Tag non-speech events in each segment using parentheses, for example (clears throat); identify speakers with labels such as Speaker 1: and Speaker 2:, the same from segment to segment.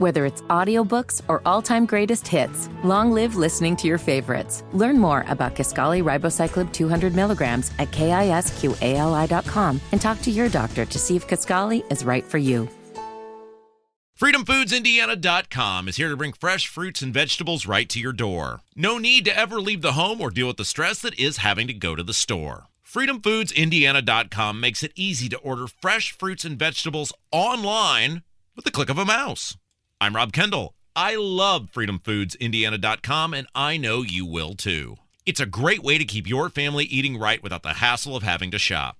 Speaker 1: Whether it's audiobooks or all-time greatest hits, long live listening to your favorites. Learn more about Kisqali Ribociclib 200 milligrams at kisqali.com and talk to your doctor to see if Kisqali is right for you.
Speaker 2: FreedomFoodsIndiana.com is here to bring fresh fruits and vegetables right to your door. No need to ever leave the home or deal with the stress that is having to go to the store. FreedomFoodsIndiana.com makes it easy to order fresh fruits and vegetables online with the click of a mouse. I'm Rob Kendall. I love FreedomFoodsIndiana.com, and I know you will too. It's a great way to keep your family eating right without the hassle of having to shop.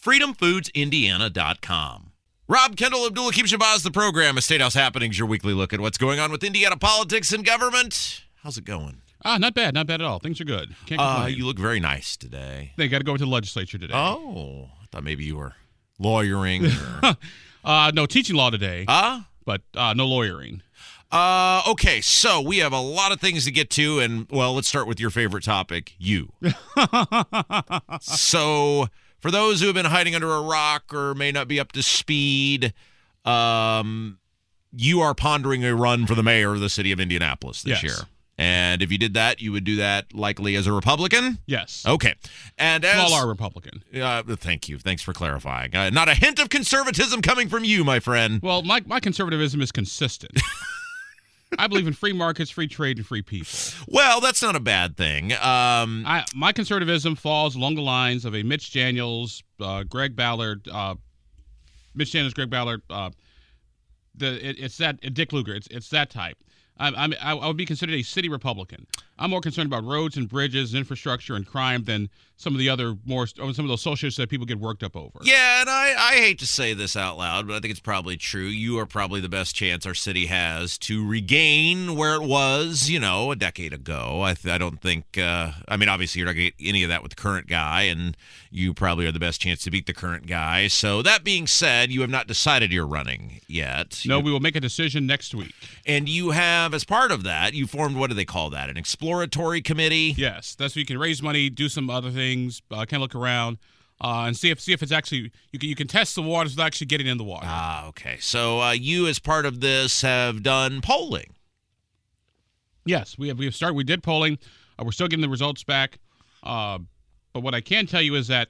Speaker 2: FreedomFoodsIndiana.com. Rob Kendall Abdul Hakim Shabazz, the program, State House Happenings, your weekly look at what's going on with Indiana politics and government. How's it going?
Speaker 3: Ah, not bad, not bad at all. Things are good. Can't
Speaker 2: Uh, you look very nice today.
Speaker 3: they got to go to the legislature today.
Speaker 2: Oh, I thought maybe you were lawyering. Or, (laughs)
Speaker 3: Uh, no teaching law today,
Speaker 2: huh?
Speaker 3: But uh, no lawyering.
Speaker 2: Uh, okay, so we have a lot of things to get to, and well, let's start with your favorite topic, you. (laughs) so, for those who have been hiding under a rock or may not be up to speed, um, you are pondering a run for the mayor of the city of Indianapolis this
Speaker 3: Yes.
Speaker 2: year. And if you did that, you would do that likely as a Republican.
Speaker 3: Yes.
Speaker 2: Okay, and as
Speaker 3: Small R Republican.
Speaker 2: uh, thank you, thanks for clarifying. Uh, not a hint of conservatism coming from you, my friend.
Speaker 3: Well, my, my conservatism is consistent. (laughs) I believe in free markets, free trade, and free people.
Speaker 2: Well, that's not a bad thing. Um,
Speaker 3: I, my conservatism falls along the lines of a Mitch Daniels, uh, Greg Ballard, uh, Mitch Daniels, Greg Ballard. Uh, the it, it's that Dick Lugar. It's it's that type. I'm, I I would be considered a city Republican. I'm more concerned about roads and bridges, infrastructure, and crime than some of the other more or some of those social issues that people get worked up over.
Speaker 2: Yeah, and I, I hate to say this out loud, but I think it's probably true. You are probably the best chance our city has to regain where it was, you know, a decade ago. I, th- I don't think, uh, I mean, obviously you're not going to get any of that with the current guy, and you probably are the best chance to beat the current guy. So that being said, you have not decided you're running yet.
Speaker 3: No, we will make a decision next week.
Speaker 2: And you have, as part of that, you formed, what do they call that? An exploratory committee?
Speaker 3: Yes, that's where you can raise money, do some other things, uh, kind of look around, uh, and see if see if it's actually you can you can test the waters without actually getting in the water.
Speaker 2: Ah, okay. So uh, you, as part of this, have done polling.
Speaker 3: Yes, we have we have started. We did polling. Uh, we're still getting the results back. Uh, but what I can tell you is that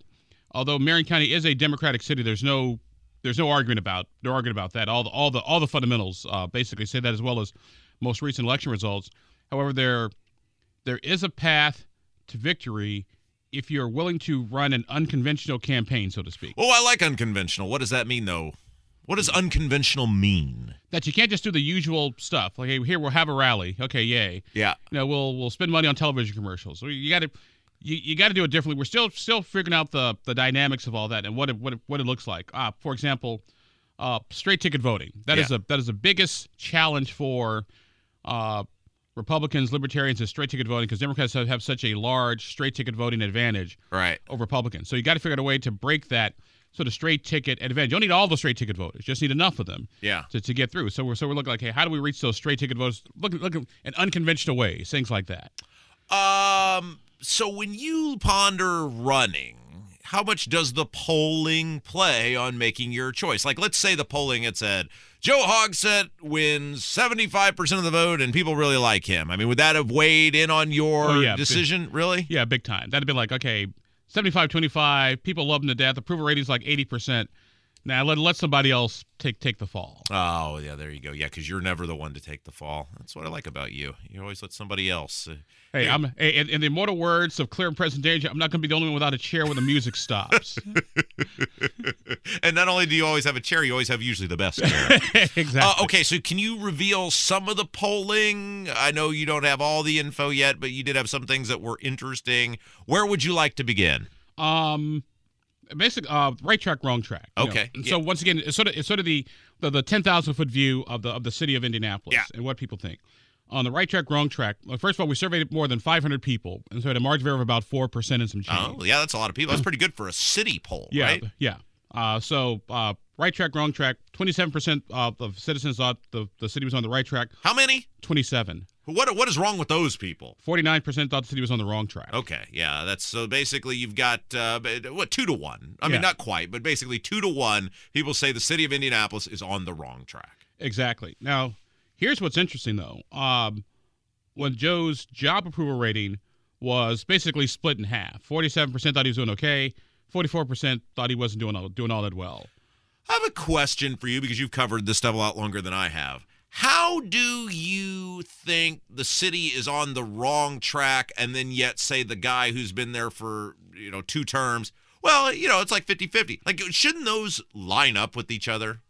Speaker 3: although Marion County is a Democratic city, there's no there's no argument about no argument about that. All the all the all the fundamentals uh, basically say that as well as most recent election results. However, there there is a path to victory if you're willing to run an unconventional campaign, so to speak.
Speaker 2: Oh, I like unconventional. What does that mean, though? What does unconventional mean?
Speaker 3: That you can't just do the usual stuff. Like hey, here we'll have a rally. Okay, yay.
Speaker 2: Yeah.
Speaker 3: you know, we'll we'll spend money on television commercials. So you got to you, you got to do it differently. We're still still figuring out the the dynamics of all that and what it, what it, what it looks like. Uh, for example, uh, straight ticket voting. That is
Speaker 2: Yeah.
Speaker 3: a that is the biggest challenge for uh, Republicans, Libertarians, and straight ticket voting because Democrats have, have such a large straight ticket voting advantage
Speaker 2: Right.
Speaker 3: over Republicans. So you got to figure out a way to break that sort of straight ticket advantage. You don't need all the straight ticket voters; just need enough of them
Speaker 2: Yeah.
Speaker 3: to, to get through. So we're so we're looking like, hey, how do we reach those straight ticket voters? Look, look in unconventional ways, things like that.
Speaker 2: Um. So when you ponder running, how much does the polling play on making your choice? Like, let's say the polling had said Joe Hogsett wins seventy-five percent of the vote, and people really like him. I mean, would that have weighed in on your
Speaker 3: Oh, yeah.
Speaker 2: decision? Really?
Speaker 3: Yeah, big time. That'd have been like, okay, 75 25, people love him to death. Approval rating's like 80%. Now let, let somebody else take take the fall.
Speaker 2: Oh, yeah. There you go. Yeah, because you're never the one to take the fall. That's what I like about you. You always let somebody else. Uh,
Speaker 3: Hey, I'm hey, in, in the immortal words of Clear and Present Danger, I'm not going to be the only one without a chair when the music stops. (laughs)
Speaker 2: and not only do you always have a chair, you always have usually the best chair. (laughs)
Speaker 3: exactly.
Speaker 2: Uh, okay, so can you reveal some of the polling? I know you don't have all the info yet, but you did have some things that were interesting. Where would you like to begin?
Speaker 3: Um, basic uh, right track, wrong track.
Speaker 2: Okay,
Speaker 3: And so once again, it's sort of it's sort of the the, the ten thousand foot view of the of the city of Indianapolis
Speaker 2: Yeah.
Speaker 3: and what people think. On the right track, wrong track. Well, first of all, we surveyed more than 500 people, and so at a margin of error of about four percent and some change.
Speaker 2: Oh, yeah, that's a lot of people. That's (clears throat) pretty good for a city poll,
Speaker 3: Yeah,
Speaker 2: right?
Speaker 3: yeah. Uh, so uh, right track, wrong track. Twenty-seven percent of citizens thought the, the city was on the right track.
Speaker 2: How many?
Speaker 3: Twenty-seven.
Speaker 2: What What is wrong with those people?
Speaker 3: Forty-nine percent thought the city was on the wrong track.
Speaker 2: Okay, yeah, that's so basically you've got uh, what two to one. I mean, not quite, but basically two to one. People say the city of Indianapolis is on the wrong track.
Speaker 3: Exactly. Now, Here's what's interesting though. Um, when Joe's job approval rating was basically split in half. 47% thought he was doing okay. 44% thought he wasn't doing all, doing all that well.
Speaker 2: I have a question for you because you've covered this stuff a lot longer than I have. How do you think the city is on the wrong track and then yet say the guy who's been there for, you know, two terms, well, you know, it's like 50-50. Like shouldn't those line up with each other?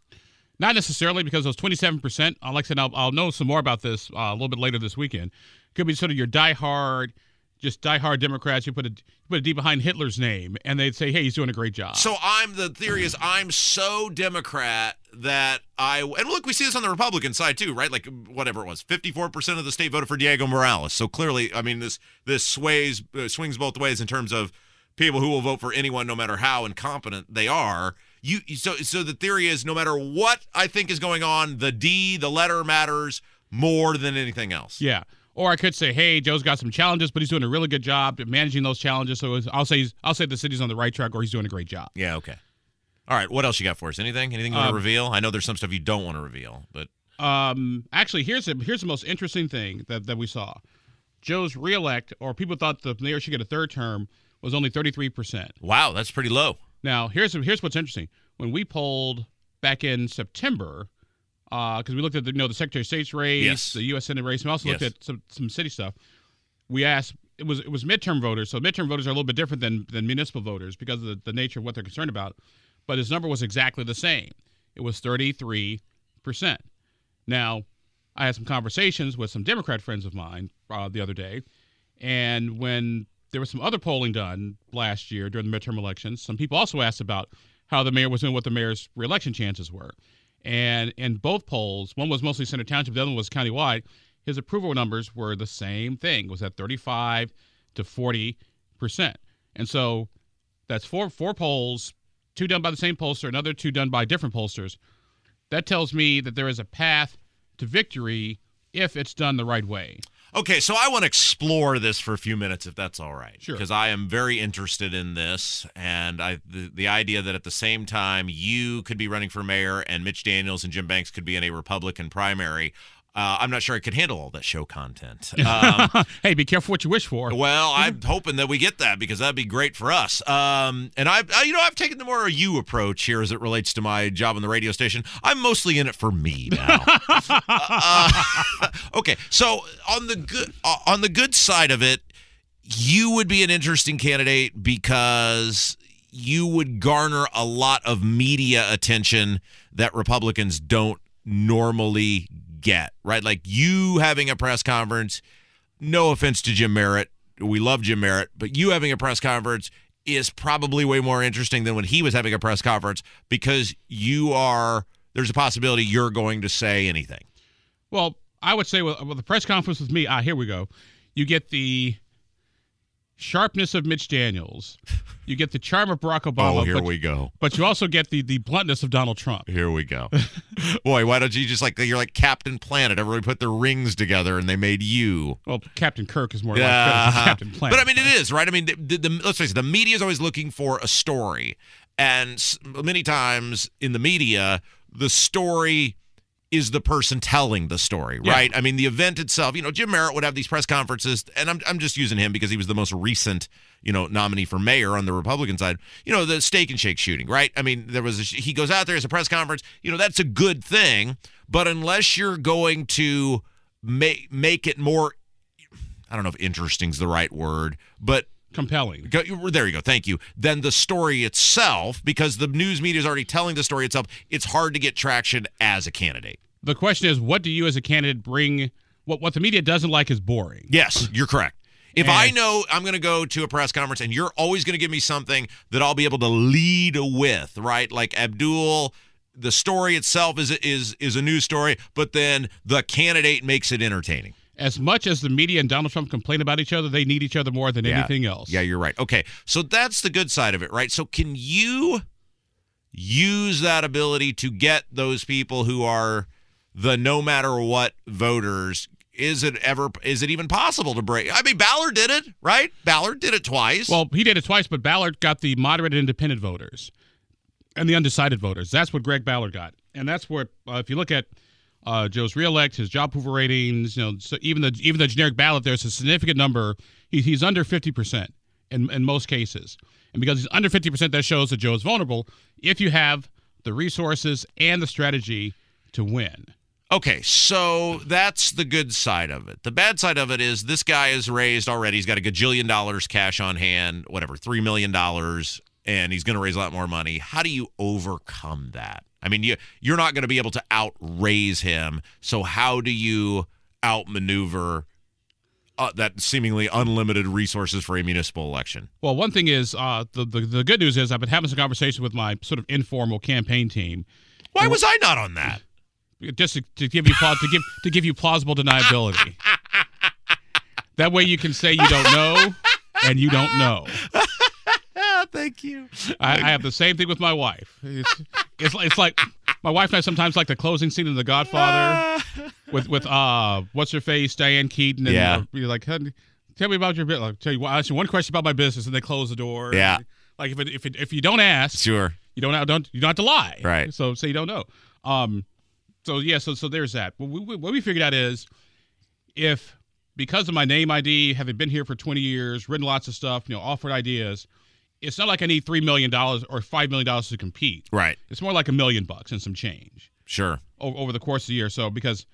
Speaker 3: Not necessarily because those 27%, uh, like I said, I'll, I'll know some more about this uh, a little bit later this weekend. Could be sort of your diehard – just diehard Democrats. You put a put a D behind Hitler's name, and they'd say, "Hey, he's doing a great job."
Speaker 2: So I'm the theory is I'm so Democrat that I and look, we see this on the Republican side too, right? Like whatever it was, 54 percent of the state voted for Diego Morales. So clearly, I mean this this sways uh, swings both ways in terms of people who will vote for anyone, no matter how incompetent they are. You so so the theory is no matter what I think is going on, the D, the letter matters more than anything else.
Speaker 3: Yeah. Or I could say, hey, Joe's got some challenges, but he's doing a really good job at managing those challenges. So I'll say I'll say the city's on the right track, or he's doing a great job.
Speaker 2: Yeah. Okay. All right. What else you got for us? Anything? Anything you want to um, reveal? I know there's some stuff you don't want to reveal, but
Speaker 3: um, actually, here's a, here's the most interesting thing that that we saw. Joe's reelect, or people thought the mayor should get a third term, was only 33 percent.
Speaker 2: Wow, that's pretty low.
Speaker 3: Now here's here's what's interesting. When we polled back in September, because uh, we looked at the you know the Secretary of State's race, yes. the U.S. Senate race. We also yes. looked at some some city stuff. We asked it was it was midterm voters, so midterm voters are a little bit different than than municipal voters because of the, the nature of what they're concerned about. But his number was exactly the same. It was 33 percent. Now, I had some conversations with some Democrat friends of mine uh, the other day, and when there was some other polling done last year during the midterm elections, some people also asked about how the mayor was doing, what the mayor's reelection chances were. And in both polls, one was mostly Center Township, the other one was countywide. His approval numbers were the same thing. Was at 35 to 40 percent. And so that's four four polls, two done by the same pollster, another two done by different pollsters. That tells me that there is a path to victory if it's done the right way.
Speaker 2: Okay, so I want to explore this for a few minutes, if that's all right.
Speaker 3: Sure.
Speaker 2: Because I am very interested in this, and I the, the idea that at the same time you could be running for mayor and Mitch Daniels and Jim Banks could be in a Republican primary. Uh, I'm not sure I could handle all that show content. (laughs)
Speaker 3: Um, hey, be careful what you wish for.
Speaker 2: Well, I'm (laughs) hoping that we get that because that'd be great for us. Um, and I've, I, you know, I've taken the more you approach here as it relates to my job on the radio station. I'm mostly in it for me now. (laughs) uh, okay, so on the good, uh, on the good side of it, you would be an interesting candidate because you would garner a lot of media attention that Republicans don't normally get, right? Like you having a press conference, no offense to Jim Merritt. We love Jim Merritt, but you having a press conference is probably way more interesting than when he was having a press conference because you are, there's a possibility you're going to say anything.
Speaker 3: Well, I would say, well, the press conference with me, ah, here we go. You get the sharpness of Mitch Daniels. You get the charm of Barack Obama.
Speaker 2: Oh, here
Speaker 3: but,
Speaker 2: we go.
Speaker 3: But you also get the the bluntness of Donald Trump.
Speaker 2: Here we go. (laughs) Boy, why don't you just like you're like Captain Planet? Everybody put their rings together and they made you.
Speaker 3: Well, Captain Kirk is more like uh, (laughs) Captain Planet.
Speaker 2: But I mean, it is right. I mean, the, the, the, let's face it. The media is always looking for a story, and many times in the media, the story is the person telling the story, right? Yeah. I mean, the event itself, you know, Jim Merritt would have these press conferences, and I'm, I'm just using him because he was the most recent, you know, nominee for mayor on the Republican side. You know, the steak and shake shooting, right? I mean, there was, a, he goes out there as a press conference, you know, that's a good thing, but unless you're going to make, make it more, I don't know if interesting is the right word, but
Speaker 3: compelling.
Speaker 2: There you go. Thank you. Then the story itself, because the news media is already telling the story itself, it's hard to get traction as a candidate.
Speaker 3: The question is, what do you as a candidate bring? What what the media doesn't like is boring.
Speaker 2: Yes, you're correct. If and, I know I'm going to go to a press conference and you're always going to give me something that I'll be able to lead with, right? Like Abdul, the story itself is is is a news story, but then the candidate makes it entertaining
Speaker 3: as much as the media and Donald Trump complain about each other, they need each other more than
Speaker 2: yeah.
Speaker 3: anything else.
Speaker 2: Yeah, you're right. Okay. So that's the good side of it, right? So can you use that ability to get those people who are the no matter what voters? Is it ever is it even possible to break? I mean, Ballard did it, right? Ballard did it twice.
Speaker 3: Well, he did it twice, but Ballard got the moderate independent voters and the undecided voters. That's what Greg Ballard got. And that's what uh, if you look at uh, Joe's reelect, his job approval ratings, you know, so even the even the generic ballot, there's a significant number. He, he's under 50 percent in in most cases, and because he's under 50 percent, that shows that Joe is vulnerable. If you have the resources and the strategy to win.
Speaker 2: Okay, so that's the good side of it. The bad side of it is this guy is raised already. He's got a gajillion dollars cash on hand, whatever, $3 million, and he's going to raise a lot more money. How do you overcome that? I mean, you, you're not going to be able to outraise him. So, how do you outmaneuver uh, that seemingly unlimited resources for a municipal election?
Speaker 3: Well, one thing is uh, the, the the good news is I've been having some conversation with my sort of informal campaign team.
Speaker 2: Why was I not on that?
Speaker 3: just to, to give you to give to give you plausible deniability. (laughs) that way you can say you don't know and you don't know. (laughs)
Speaker 2: Thank you.
Speaker 3: I, I, have the same thing with my wife. It's, it's, it's like my wife and I sometimes like the closing scene in The Godfather (laughs) with with uh what's her face Diane Keaton and
Speaker 2: yeah.
Speaker 3: You're like tell me about your bit. Like, tell you, I ask you one question about my business and they close the door.
Speaker 2: Yeah.
Speaker 3: Like if it, if it, if you don't ask,
Speaker 2: sure,
Speaker 3: you don't don't you don't have to lie.
Speaker 2: Right.
Speaker 3: So say you don't know. Um, so yeah, so so there's that. What we, what we figured out is if because of my name ID, having been here for 20 years, written lots of stuff, you know, offered ideas, it's not like I need three million dollars or five million dollars to compete.
Speaker 2: Right.
Speaker 3: It's more like a million bucks and some change.
Speaker 2: Sure.
Speaker 3: Over, over the course of the year, so because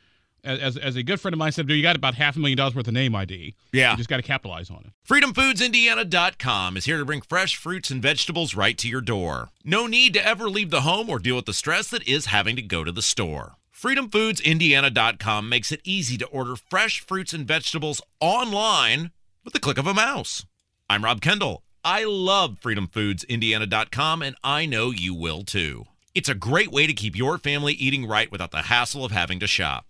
Speaker 3: as, as a good friend of mine said, dude, you got about half a million dollars worth of name ID.
Speaker 2: Yeah.
Speaker 3: You just got to capitalize on it.
Speaker 2: FreedomFoodsIndiana.com is here to bring fresh fruits and vegetables right to your door. No need to ever leave the home or deal with the stress that is having to go to the store. FreedomFoodsIndiana.com makes it easy to order fresh fruits and vegetables online with the click of a mouse. I'm Rob Kendall. I love FreedomFoodsIndiana.com, and I know you will too. It's a great way to keep your family eating right without the hassle of having to shop.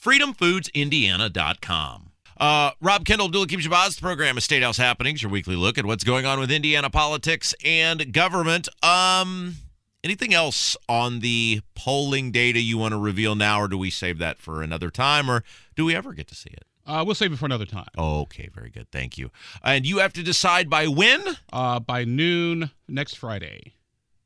Speaker 2: FreedomFoodsIndiana.com. Uh, Rob Kendall, Abdullah Shabazz, the program is State House Happenings, your weekly look at what's going on with Indiana politics and government. Um, anything else on the polling data you want to reveal now, or do we save that for another time, or do we ever get to see it?
Speaker 3: Uh, we'll save it for another time.
Speaker 2: Okay, very good. Thank you. And you have to decide by when?
Speaker 3: Uh, by noon next Friday.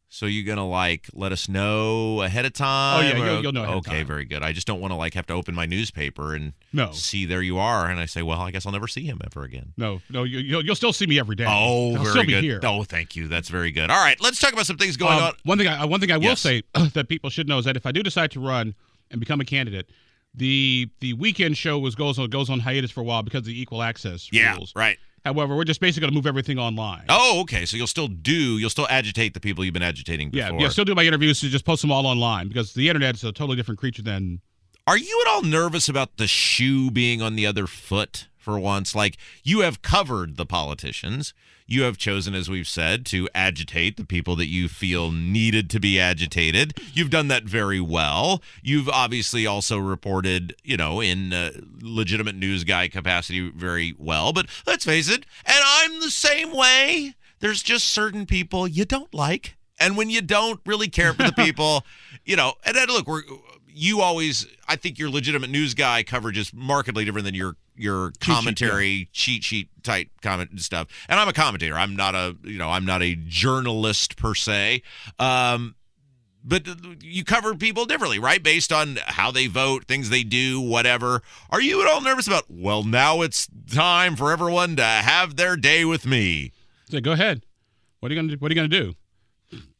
Speaker 2: So you're gonna like let us know ahead of time?
Speaker 3: Oh yeah, you'll, you'll know.
Speaker 2: okay, very good. I just don't want to like have to open my newspaper and
Speaker 3: no.
Speaker 2: see there you are, and I say, well, I guess I'll never see him ever again.
Speaker 3: No, no, you, will you'll still see me every day.
Speaker 2: Oh,
Speaker 3: I'll
Speaker 2: very
Speaker 3: still
Speaker 2: good.
Speaker 3: Be here.
Speaker 2: Oh, thank you. That's very good. All right, let's talk about some things going
Speaker 3: um,
Speaker 2: on.
Speaker 3: One thing, I, one thing I will
Speaker 2: yes.
Speaker 3: say (clears throat) that people should know is that if I do decide to run and become a candidate, the the weekend show was goes on goes on hiatus for a while because of the equal access
Speaker 2: yeah,
Speaker 3: rules.
Speaker 2: right.
Speaker 3: However, we're just basically going to move everything online.
Speaker 2: Oh, okay. So you'll still do, you'll still agitate the people you've been agitating before.
Speaker 3: Yeah, yeah. Still do my interviews to just post them all online because the internet is a totally different creature than.
Speaker 2: Are you at all nervous about the shoe being on the other foot for once? Like you have covered the politicians. You have chosen, as we've said, to agitate the people that you feel needed to be agitated. You've done that very well. You've obviously also reported, you know, in uh, legitimate news guy capacity very well. But let's face it, and I'm the same way. There's just certain people you don't like. And when you don't really care for the (laughs) people, you know, and then look, we're you always I think your legitimate news guy coverage is markedly different than your your commentary
Speaker 3: sheet, yeah.
Speaker 2: cheat sheet type comment and stuff. And I'm a commentator. I'm not a you know I'm not a journalist per se. Um, but you cover people differently, right? Based on how they vote, things they do, whatever. Are you at all nervous about? Well, now it's time for everyone to have their day with me.
Speaker 3: So go ahead. What are you gonna do? What are you gonna do?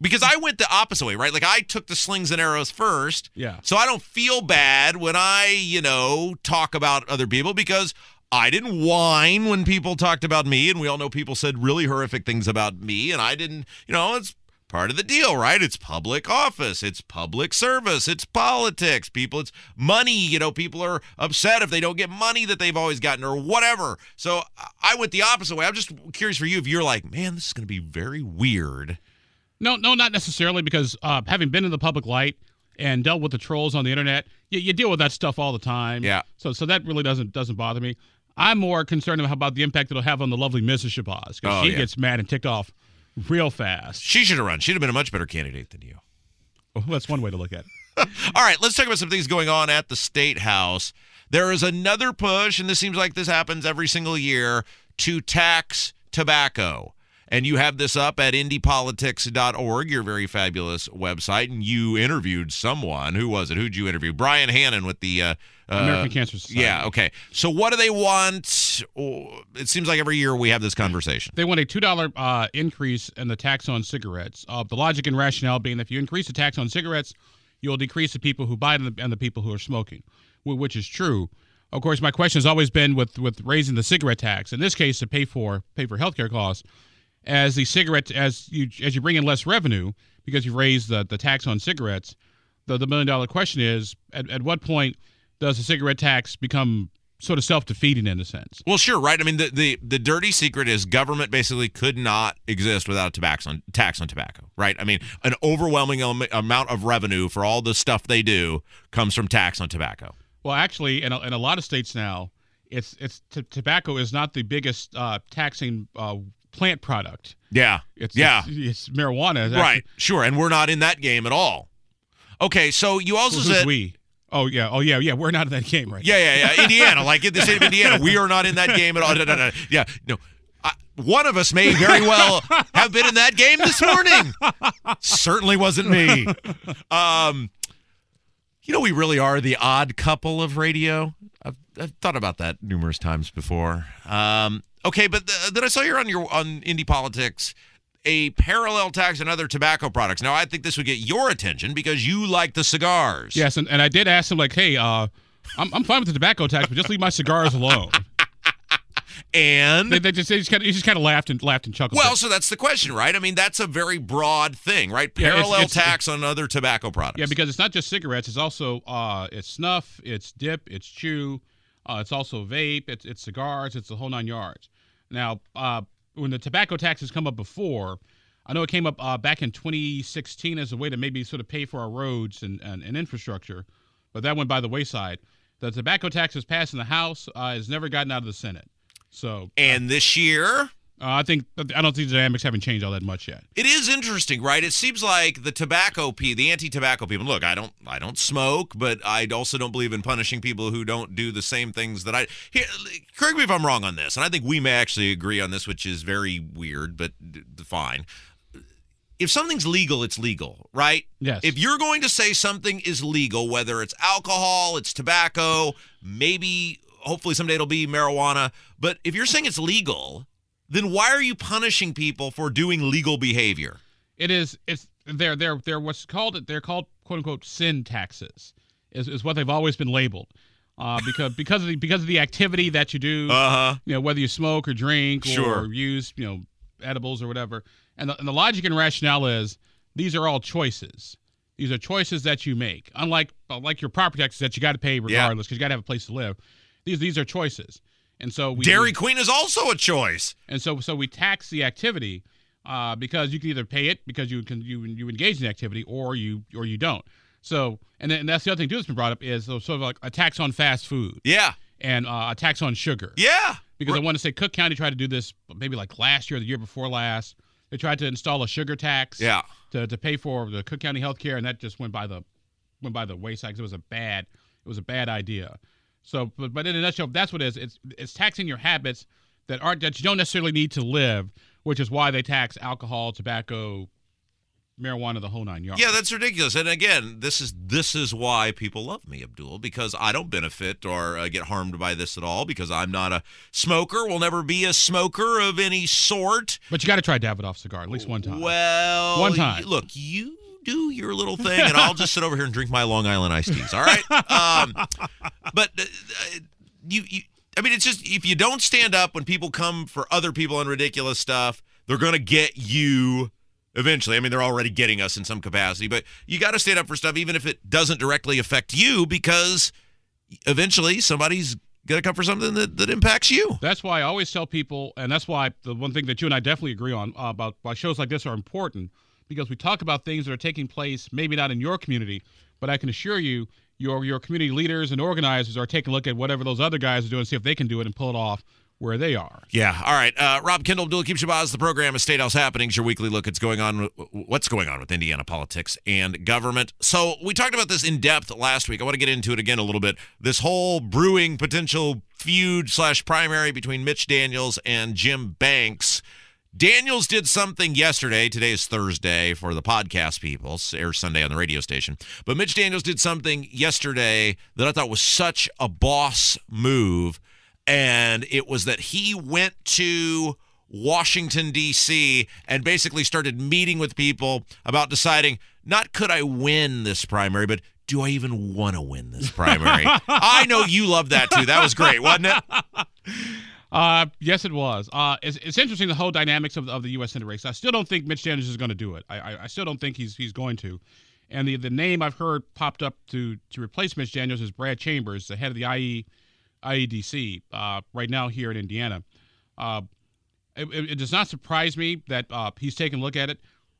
Speaker 2: Because I went the opposite way, right? Like I took the slings and arrows first.
Speaker 3: Yeah.
Speaker 2: So I don't feel bad when I, you know, talk about other people because I didn't whine when people talked about me. And we all know people said really horrific things about me. And I didn't, you know, it's part of the deal, right? It's public office, it's public service, it's politics. People, it's money. You know, people are upset if they don't get money that they've always gotten or whatever. So I went the opposite way. I'm just curious for you if you're like, man, this is going to be very weird.
Speaker 3: No, no, not necessarily because uh, having been in the public light and dealt with the trolls on the internet, you, you deal with that stuff all the time.
Speaker 2: Yeah.
Speaker 3: So, so that really doesn't doesn't bother me. I'm more concerned about the impact it'll have on the lovely Mrs. Shabazz because
Speaker 2: Oh,
Speaker 3: she
Speaker 2: yeah.
Speaker 3: gets mad and ticked off real fast.
Speaker 2: She should have run. She'd have been a much better candidate than you.
Speaker 3: Well, that's one way to look at it. (laughs)
Speaker 2: All right, let's talk about some things going on at the State House. There is another push, and this seems like this happens every single year, to tax tobacco. And you have this up at indypolitics.org, your very fabulous website. And you interviewed someone. Who was it? Who'd you interview? Brian Hannon with the uh,
Speaker 3: American Cancer Society.
Speaker 2: Yeah, okay. So what do they want? Oh, it seems like every year we have this conversation.
Speaker 3: They want a $2 uh, increase in the tax on cigarettes. Uh, the logic and rationale being that if you increase the tax on cigarettes, you'll decrease the people who buy them and the people who are smoking, which is true. Of course, my question has always been with, with raising the cigarette tax. In this case, to pay for pay for healthcare costs, as the cigarette as you as you bring in less revenue because you raise the, the tax on cigarettes, the, the million dollar question is at, at what point does the cigarette tax become sort of self defeating in a sense?
Speaker 2: Well, sure, right. I mean, the, the the dirty secret is government basically could not exist without a tax on tax on tobacco, right? I mean, an overwhelming amount of revenue for all the stuff they do comes from tax on tobacco.
Speaker 3: Well, actually, in a, in a lot of states now, it's it's t- tobacco is not the biggest uh, taxing uh, plant product.
Speaker 2: Yeah,
Speaker 3: it's
Speaker 2: yeah,
Speaker 3: it's, it's marijuana. It's
Speaker 2: right? Sure, and we're not in that game at all. Okay, so you also
Speaker 3: Who's
Speaker 2: said
Speaker 3: we. Oh yeah, oh yeah, yeah. We're not in that game right.
Speaker 2: Yeah, yeah, yeah. Indiana, like in the state of (laughs) Indiana, we are not in that game at all. No, no, no. Yeah, no. I, one of us may very well have been in that game this morning. Certainly wasn't me. Um, you know, we really are the odd couple of radio. I've, I've thought about that numerous times before. Um, okay, but th- then I saw you're on your on Indy Politics a parallel tax on other tobacco products. Now, I think this would get your attention because you like the cigars.
Speaker 3: Yes, and, and I did ask him like, hey, uh, I'm I'm fine with the tobacco tax, but just leave my cigars alone. (laughs)
Speaker 2: and
Speaker 3: they, they just they just kind of, he just kind of laughed and laughed and chuckled.
Speaker 2: Well, so that's the question, right? I mean, that's a very broad thing, right? Parallel
Speaker 3: yeah, it's, it's,
Speaker 2: tax on other tobacco products.
Speaker 3: Yeah, because it's not just cigarettes; it's also uh, it's snuff, it's dip, it's chew, uh, it's also vape, it's it's cigars, it's the whole nine yards. Now, uh, when the tobacco tax has come up before, I know it came up uh, back in 2016 as a way to maybe sort of pay for our roads and, and, and infrastructure, but that went by the wayside. The tobacco tax was passed in the House, uh, has never gotten out of the Senate. So,
Speaker 2: and this year,
Speaker 3: uh, I think I don't think the dynamics haven't changed all that much yet.
Speaker 2: It is interesting, right? It seems like the tobacco p the anti-tobacco people. Look, I don't I don't smoke, but I also don't believe in punishing people who don't do the same things that I. Here, correct me if I'm wrong on this, and I think we may actually agree on this, which is very weird, but fine. If something's legal, it's legal, right?
Speaker 3: Yes.
Speaker 2: If you're going to say something is legal, whether it's alcohol, it's tobacco, maybe hopefully someday it'll be marijuana, but if you're saying it's legal then why are you punishing people for doing legal behavior?
Speaker 3: It is it's they're they're they're what's called it they're called quote unquote sin taxes is, is what they've always been labeled. Uh, because (laughs) because of the because of the activity that you do,
Speaker 2: uh-huh.
Speaker 3: you know whether you smoke or drink
Speaker 2: sure.
Speaker 3: or use you know edibles or whatever, and the, and the logic and rationale is these are all choices. These are choices that you make. Unlike like your property taxes that you got to pay regardless because yeah. you got to have a place to live. These these are choices. And so we,
Speaker 2: Dairy Queen is also a choice.
Speaker 3: And so so we tax the activity uh, because you can either pay it because you can you you engage in the activity or you or you don't. So and then and that's the other thing too that's been brought up is sort of like a tax on fast food.
Speaker 2: Yeah.
Speaker 3: And uh, a tax on sugar.
Speaker 2: Yeah.
Speaker 3: Because I want to say Cook County tried to do this maybe like last year or the year before last. They tried to install a sugar tax.
Speaker 2: Yeah.
Speaker 3: To, to pay for the Cook County health care and that just went by the went by the wayside because it was a bad it was a bad idea. So, but, but in a nutshell, that's what it is. It's it's taxing your habits that aren't that you don't necessarily need to live, which is why they tax alcohol, tobacco, marijuana, the whole nine yards.
Speaker 2: Yeah, that's ridiculous. And again, this is this is why people love me, Abdul, because I don't benefit or uh, get harmed by this at all. Because I'm not a smoker. Will never be a smoker of any sort.
Speaker 3: But you got to try Davidoff cigar at least one time.
Speaker 2: Well,
Speaker 3: one time.
Speaker 2: look, you do your little thing, and I'll just sit over here and drink my Long Island iced teas. All right. Um, but uh, you, you, I mean, it's just if you don't stand up when people come for other people on ridiculous stuff, they're gonna get you eventually. I mean, they're already getting us in some capacity, but you got to stand up for stuff, even if it doesn't directly affect you, because eventually somebody's going to come for something that, that impacts you.
Speaker 3: That's why I always tell people, and that's why the one thing that you and I definitely agree on uh, about why shows like this are important because we talk about things that are taking place, maybe not in your community, but I can assure you, your your community leaders and organizers are taking a look at whatever those other guys are doing, see if they can do it and pull it off where they are.
Speaker 2: Yeah. All right. Uh, Rob Kendall, Abdul Hakim Shabazz, the program is State House Happenings, your weekly look at going on, what's going on with Indiana politics and government. So we talked about this in depth last week. I want to get into it again a little bit. This whole brewing potential feud slash primary between Mitch Daniels and Jim Banks Daniels did something yesterday. Today is Thursday for the podcast people, airs Sunday on the radio station. But Mitch Daniels did something yesterday that I thought was such a boss move. And it was that he went to Washington, D.C., and basically started meeting with people about deciding not could I win this primary, but do I even want to win this primary? (laughs) I know you love that too. That was great, wasn't it? (laughs)
Speaker 3: Uh, yes, it was. Uh, it's, it's interesting the whole dynamics of, of the U.S. Senate race. I still don't think Mitch Daniels is going to do it. I, I, I still don't think he's he's going to. And the the name I've heard popped up to to replace Mitch Daniels is Brad Chambers, the head of the IE IEDC uh, right now here in Indiana. Uh, it, it, does not surprise me that uh, he's taking a look at it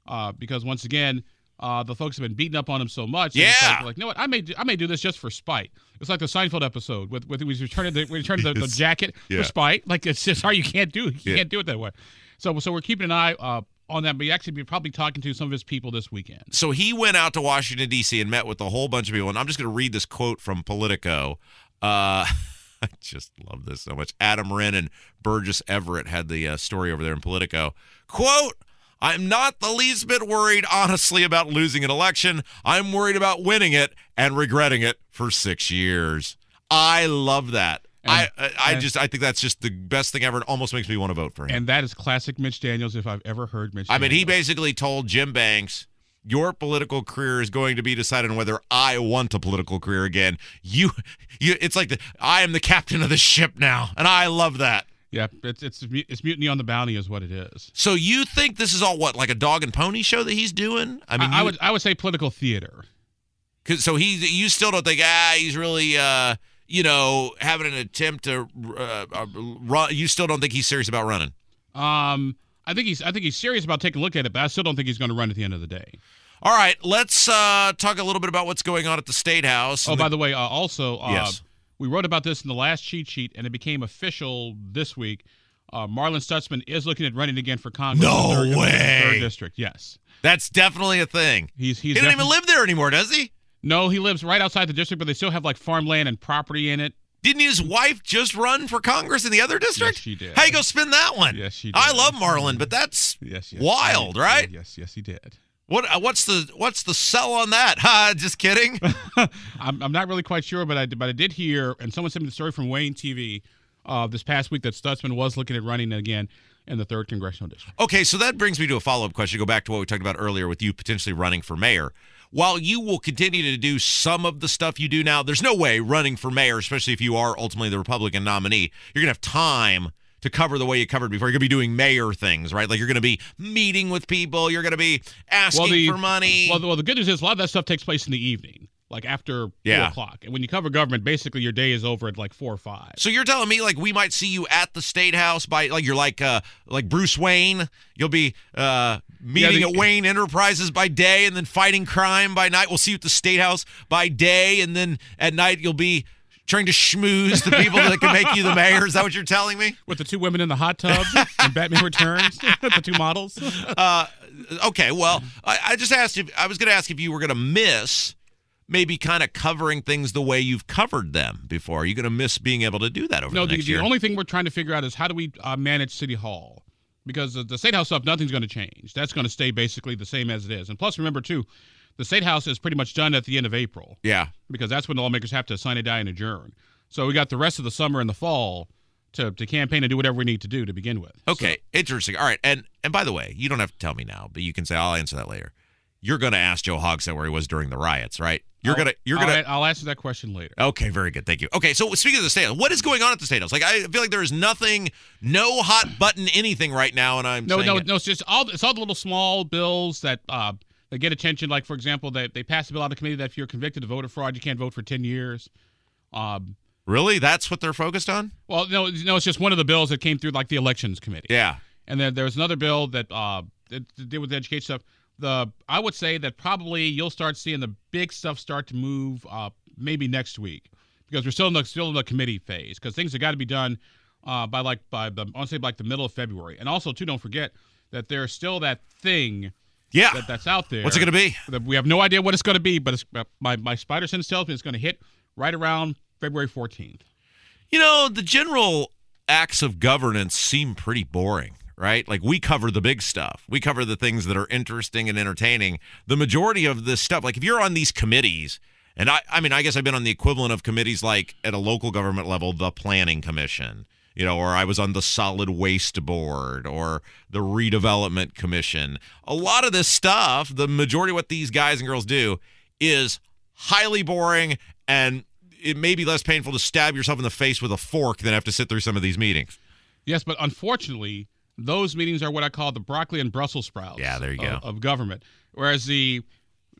Speaker 3: uh, because once again, uh, the folks have been beating up on him so much.
Speaker 2: Yeah.
Speaker 3: Like, like, you know what? I may do, I may do this just for spite. It's like the Seinfeld episode with with he's returning the returning the, the jacket
Speaker 2: Yeah.
Speaker 3: for spite. Like it's just (laughs) sorry you can't do it. You
Speaker 2: Yeah.
Speaker 3: can't do it that way. So so we're keeping an eye uh, on that. But he actually be probably talking to some of his people this weekend.
Speaker 2: So he went out to Washington D.C. and met with a whole bunch of people. And I'm just going to read this quote from Politico. Uh, (laughs) I just love this so much. Adam Wren and Burgess Everett had the uh, story over there in Politico. Quote. I'm not the least bit worried, honestly, about losing an election. I'm worried about winning it and regretting it for six years. I love that. I, I, I
Speaker 3: and-
Speaker 2: just I think that's just the best thing ever. It almost makes me want to vote for him.
Speaker 3: And that is classic Mitch Daniels if I've ever heard Mitch.
Speaker 2: I mean, he basically told Jim Banks, "Your political career is going to be decided on whether I want a political career again. You, you. It's like the I am the captain of the ship now, and I love that.
Speaker 3: Yeah, it's it's it's mutiny on the bounty is what it is.
Speaker 2: So you think this is all what like a dog and pony show that he's doing? I mean,
Speaker 3: I, I would I would say political theater.
Speaker 2: Cause, so he, you still don't think ah, he's really, uh, you know, having an attempt to uh, uh, run. You still don't think he's serious about running?
Speaker 3: Um, I think he's I think he's serious about taking a look at it, but I still don't think he's going to run at the end of the day.
Speaker 2: All right, let's uh, talk a little bit about what's going on at the state house.
Speaker 3: Oh, by
Speaker 2: the-
Speaker 3: the way, uh, also, uh,
Speaker 2: Yes.
Speaker 3: We wrote about this in the last cheat sheet, and it became official this week. Uh, Marlin Stutzman is looking at running again for Congress.
Speaker 2: No
Speaker 3: third,
Speaker 2: way.
Speaker 3: Third district, yes.
Speaker 2: that's definitely a thing.
Speaker 3: He's
Speaker 2: He
Speaker 3: he's
Speaker 2: doesn't even live there anymore, does he?
Speaker 3: No, he lives right outside the district, but they still have like farmland and property in it.
Speaker 2: Didn't his wife just run for Congress in the other district?
Speaker 3: Yes, she did.
Speaker 2: How you go spin that one?
Speaker 3: Yes, she did.
Speaker 2: I love Marlin, but that's
Speaker 3: Yes, yes.
Speaker 2: wild, right?
Speaker 3: Yes, yes, he did.
Speaker 2: What? uh, What's the What's the sell on that? (laughs) Ha! Just kidding. (laughs)
Speaker 3: I'm, I'm not really quite sure, but I but I did hear, and someone sent me the story from WANE TV uh, this past week that Stutzman was looking at running again in the third congressional district.
Speaker 2: okay, so that brings me to a follow up question. Go back to what we talked about earlier with you potentially running for mayor. While you will continue to do some of the stuff you do now, there's no way running for mayor, especially if you are ultimately the Republican nominee, you're gonna have time to cover the way you covered before. You're gonna be doing mayor things, right? Like you're gonna be meeting with people. You're gonna be asking
Speaker 3: the,
Speaker 2: for money.
Speaker 3: Well, the, well, the good news is a lot of that stuff takes place in the evening, like after
Speaker 2: Yeah.
Speaker 3: four o'clock. And when you cover government, basically your day is over at like four or five.
Speaker 2: So you're telling me like we might see you at the state house by like you're like uh like Bruce Wayne. You'll be uh meeting
Speaker 3: the-
Speaker 2: at Wayne Enterprises by day and then fighting crime by night. We'll see you at the state house by day and then at night you'll be trying to schmooze the people that can make you the mayor. Is that what you're telling me?
Speaker 3: With the two women in the hot tub and Batman Returns, (laughs) the two models.
Speaker 2: Uh okay, well, I, I just asked if I was gonna ask if you were gonna miss maybe kind of covering things the way you've covered them before. Are you gonna miss being able to do that over
Speaker 3: No,
Speaker 2: the
Speaker 3: the,
Speaker 2: next
Speaker 3: the
Speaker 2: year?
Speaker 3: only thing we're trying to figure out is how do we uh, manage City Hall? Because the, the State House stuff, nothing's going to change. That's going to stay basically the same as it is. And plus, remember, too, the State House is pretty much done at the end of April
Speaker 2: yeah.
Speaker 3: because that's when the lawmakers have to sine die, and adjourn. So we got the rest of the summer and the fall to, to campaign and do whatever we need to do to begin with.
Speaker 2: Okay, interesting. All right, and and by the way, you don't have to tell me now, but you can say I'll answer that later. You're going to ask Joe Hogsett where he was during the riots, right? You're
Speaker 3: I'll-
Speaker 2: gonna you're
Speaker 3: I'll,
Speaker 2: gonna.
Speaker 3: I'll answer that question later.
Speaker 2: Okay, very good. Thank you. Okay, so speaking of the state house, what is going on at the state house? Like, I feel like there is nothing, no hot button anything right now, and I'm
Speaker 3: No,
Speaker 2: saying
Speaker 3: no,
Speaker 2: it.
Speaker 3: no. It's just all it's all the little small bills that uh, that get attention. Like for example, they they passed a bill out of committee that if you're convicted of voter fraud, you can't vote for ten years. Um,
Speaker 2: Really, that's what they're focused on.
Speaker 3: well, no, no, it's just one of the bills that came through like the elections committee.
Speaker 2: Yeah.
Speaker 3: And then there's another bill that uh that deal with the education stuff. The I would say that probably you'll start seeing the big stuff start to move uh maybe next week because we're still in the still in the committee phase because things have got to be done uh by like by the I want to say like the middle of February. And also too, don't forget that there's still that thing
Speaker 2: Yeah.
Speaker 3: that, that's out there.
Speaker 2: What's it going to be?
Speaker 3: we have no idea what it's going to be, but it's, uh, my my spider sense tells me it's going to hit right around February 14th.
Speaker 2: You know, the general acts of governance seem pretty boring, right? Like we cover the big stuff. We cover the things that are interesting and entertaining. The majority of this stuff, like if you're on these committees, and I, I mean, I guess I've been on the equivalent of committees like at a local government level, the Planning Commission, you know, or I was on the Solid Waste Board or the Redevelopment Commission. A lot of this stuff, the majority of what these guys and girls do is highly boring and it may be less painful to stab yourself in the face with a fork than have to sit through some of these meetings.
Speaker 3: Yes, but unfortunately, those meetings are what I call the broccoli and Brussels sprouts.
Speaker 2: Yeah, there you go.
Speaker 3: Of, of government. Whereas the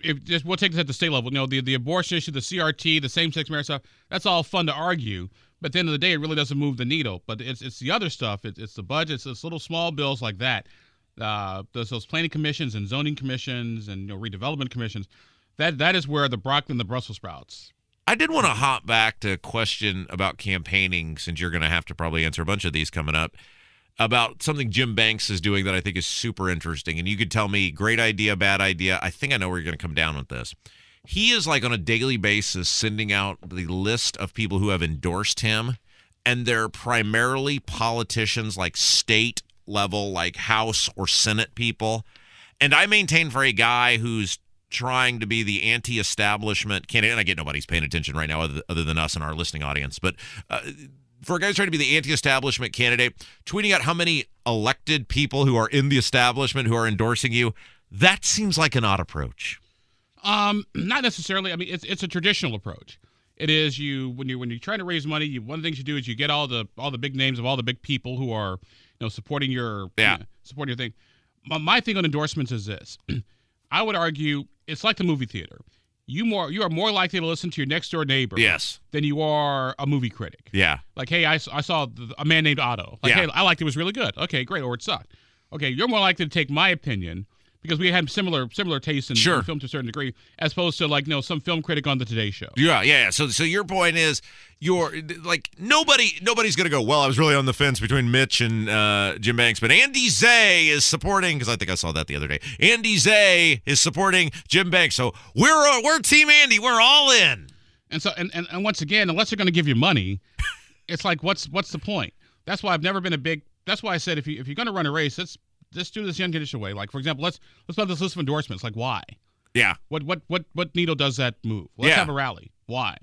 Speaker 3: if just we'll take this at the state level, you know, the, the abortion issue, the CRT, the same sex marriage stuff, that's all fun to argue. But at the end of the day, it really doesn't move the needle. But it's it's the other stuff. It's, it's the budgets, it's little small bills like that. Uh, those, those planning commissions and zoning commissions and you know, redevelopment commissions. That that is where the broccoli and the Brussels sprouts
Speaker 2: I did want to hop back to a question about campaigning since you're going to have to probably answer a bunch of these coming up about something Jim Banks is doing that I think is super interesting. And you could tell me great idea, bad idea. I think I know where you're going to come down with this. He is like on a daily basis sending out the list of people who have endorsed him, and they're primarily politicians like state level, like House or Senate people. And I maintain for a guy who's trying to be the anti-establishment candidate. And I get nobody's paying attention right now, other, other than us and our listening audience. But uh, for a guy who's trying to be the anti-establishment candidate, tweeting out how many elected people who are in the establishment who are endorsing you, that seems like an odd approach.
Speaker 3: Um, not necessarily. I mean, it's it's a traditional approach. It is you when you when you're trying to raise money. You, one of the things you do is you get all the all the big names of all the big people who are you know supporting your
Speaker 2: yeah
Speaker 3: you know, supporting your thing. My, my thing on endorsements is this. (clears throat) I would argue it's like the movie theater. You more you are more likely to listen to your next door neighbor
Speaker 2: Yes.
Speaker 3: than you are a movie critic.
Speaker 2: Yeah.
Speaker 3: Like, hey, I, I saw a man named Otto. Like,
Speaker 2: Yeah.
Speaker 3: hey, I liked it. it was really good. Okay, great. Or it sucked. Okay, you're more likely to take my opinion because we had similar similar tastes in,
Speaker 2: Sure.
Speaker 3: in film to a certain degree, as opposed to like you know some film critic on the Today Show.
Speaker 2: Yeah, yeah. So, so your point is, you're like nobody, nobody's gonna go. Well, I was really on the fence between Mitch and uh, Jim Banks, but Andy Zay is supporting because I think I saw that the other day. Andy Zay is supporting Jim Banks, so we're uh, we're Team Andy. We're all in.
Speaker 3: And so and, and, and once again, unless they're going to give you money, it's like what's what's the point? That's why I've never been a big. That's why I said if you if you're going to run a race, let's let's do this the unconditional way. Like for example, let's let's have this list of endorsements. Like why?
Speaker 2: Yeah,
Speaker 3: What what what what needle does that move? Let's
Speaker 2: Yeah.
Speaker 3: have a rally. Why?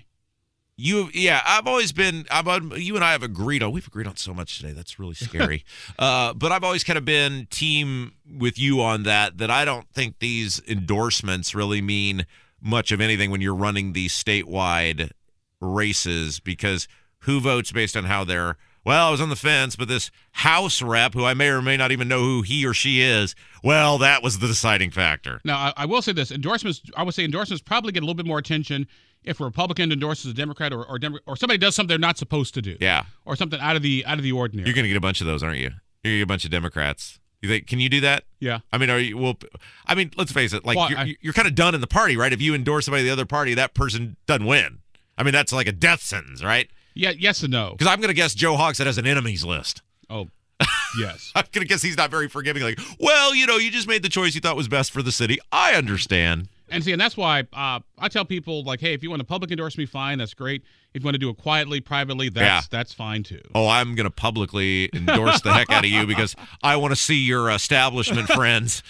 Speaker 2: you. Yeah, I've always been. I've uh, you and I have agreed on. We've agreed on so much today. That's really scary. (laughs) uh, but I've always kind of been team with you on that. That I don't think these endorsements really mean much of anything when you're running these statewide races because who votes based on how they're well, I was on the fence, but this House rep, who I may or may not even know who he or she is, well, that was the deciding factor.
Speaker 3: Now, I, I will say this: endorsements. I would say endorsements probably get a little bit more attention if a Republican endorses a Democrat or or, or somebody does something they're not supposed to do.
Speaker 2: Yeah.
Speaker 3: Or something out of the out of the ordinary.
Speaker 2: You're going to get a bunch of those, aren't you? You're going to get a bunch of Democrats. You think, can you do that?
Speaker 3: yeah.
Speaker 2: I mean, are you, well, I mean, let's face it, like,
Speaker 3: Well,
Speaker 2: you're,
Speaker 3: I-
Speaker 2: you're kind of done in the party, right? If you endorse somebody the other party, that person doesn't win. I mean, that's like a death sentence, right?
Speaker 3: Yeah. Yes and no.
Speaker 2: Because I'm going to guess Joe Hogsett has an enemies list.
Speaker 3: Oh, (laughs) yes.
Speaker 2: I'm going to guess he's not very forgiving. Like, well, you know, you just made the choice you thought was best for the city. I understand.
Speaker 3: And see, and that's why uh, I tell people like, hey, if you want to public endorse me, fine, that's great. If you want to do it quietly, privately, that's
Speaker 2: Yeah.
Speaker 3: that's fine too.
Speaker 2: Oh, I'm going to publicly endorse the heck out of you because (laughs) I want to see your establishment friends.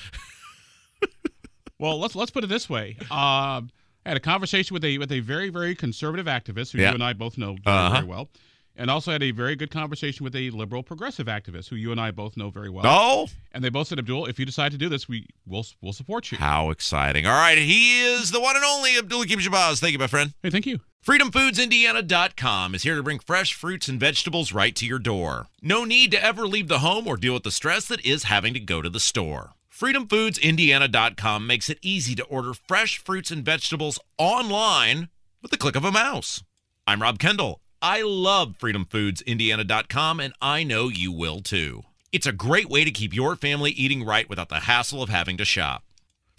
Speaker 3: Well, let's let's put it this way. Uh, I had a conversation with a with a very very conservative activist who
Speaker 2: Yeah.
Speaker 3: you and I both know very,
Speaker 2: Uh-huh.
Speaker 3: very well, and also had a very good conversation with a liberal progressive activist who you and I both know very well.
Speaker 2: Oh,
Speaker 3: And they both said, Abdul, if you decide to do this, we will we'll support you.
Speaker 2: how exciting. All right. He is the one and only Abdul Shabazz. Thank you, my friend.
Speaker 3: Hey, thank you.
Speaker 2: FreedomFoodsIndiana.com is here to bring fresh fruits and vegetables right to your door. No need to ever leave the home or deal with the stress that is having to go to the store. FreedomFoodsIndiana.com makes it easy to order fresh fruits and vegetables online with the click of a mouse. I'm Rob Kendall. I love FreedomFoodsIndiana.com, and I know you will too. It's a great way to keep your family eating right without the hassle of having to shop.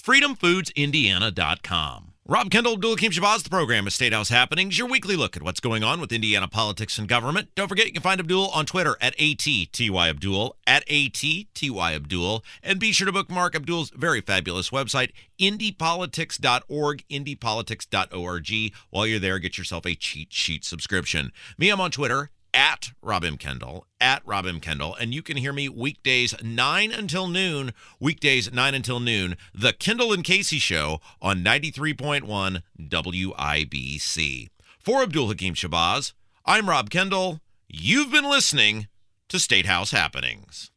Speaker 2: FreedomFoodsIndiana.com. Rob Kendall, Abdul Hakim Shabazz, the program is State House Happenings, your weekly look at what's going on with Indiana politics and government. Don't forget, you can find Abdul on Twitter at ATTYAbdul, at ATTYAbdul, and be sure to bookmark Abdul's very fabulous website, indypolitics.org, indypolitics.org. While you're there, get yourself a cheat sheet subscription. Me, I'm on Twitter at Rob M. Kendall, at Rob M. Kendall, and you can hear me weekdays 9 until noon, weekdays 9 until noon, The Kendall and Casey Show on 93.1 WIBC. For Abdul Hakim Shabazz, I'm Rob Kendall. You've been listening to State House Happenings.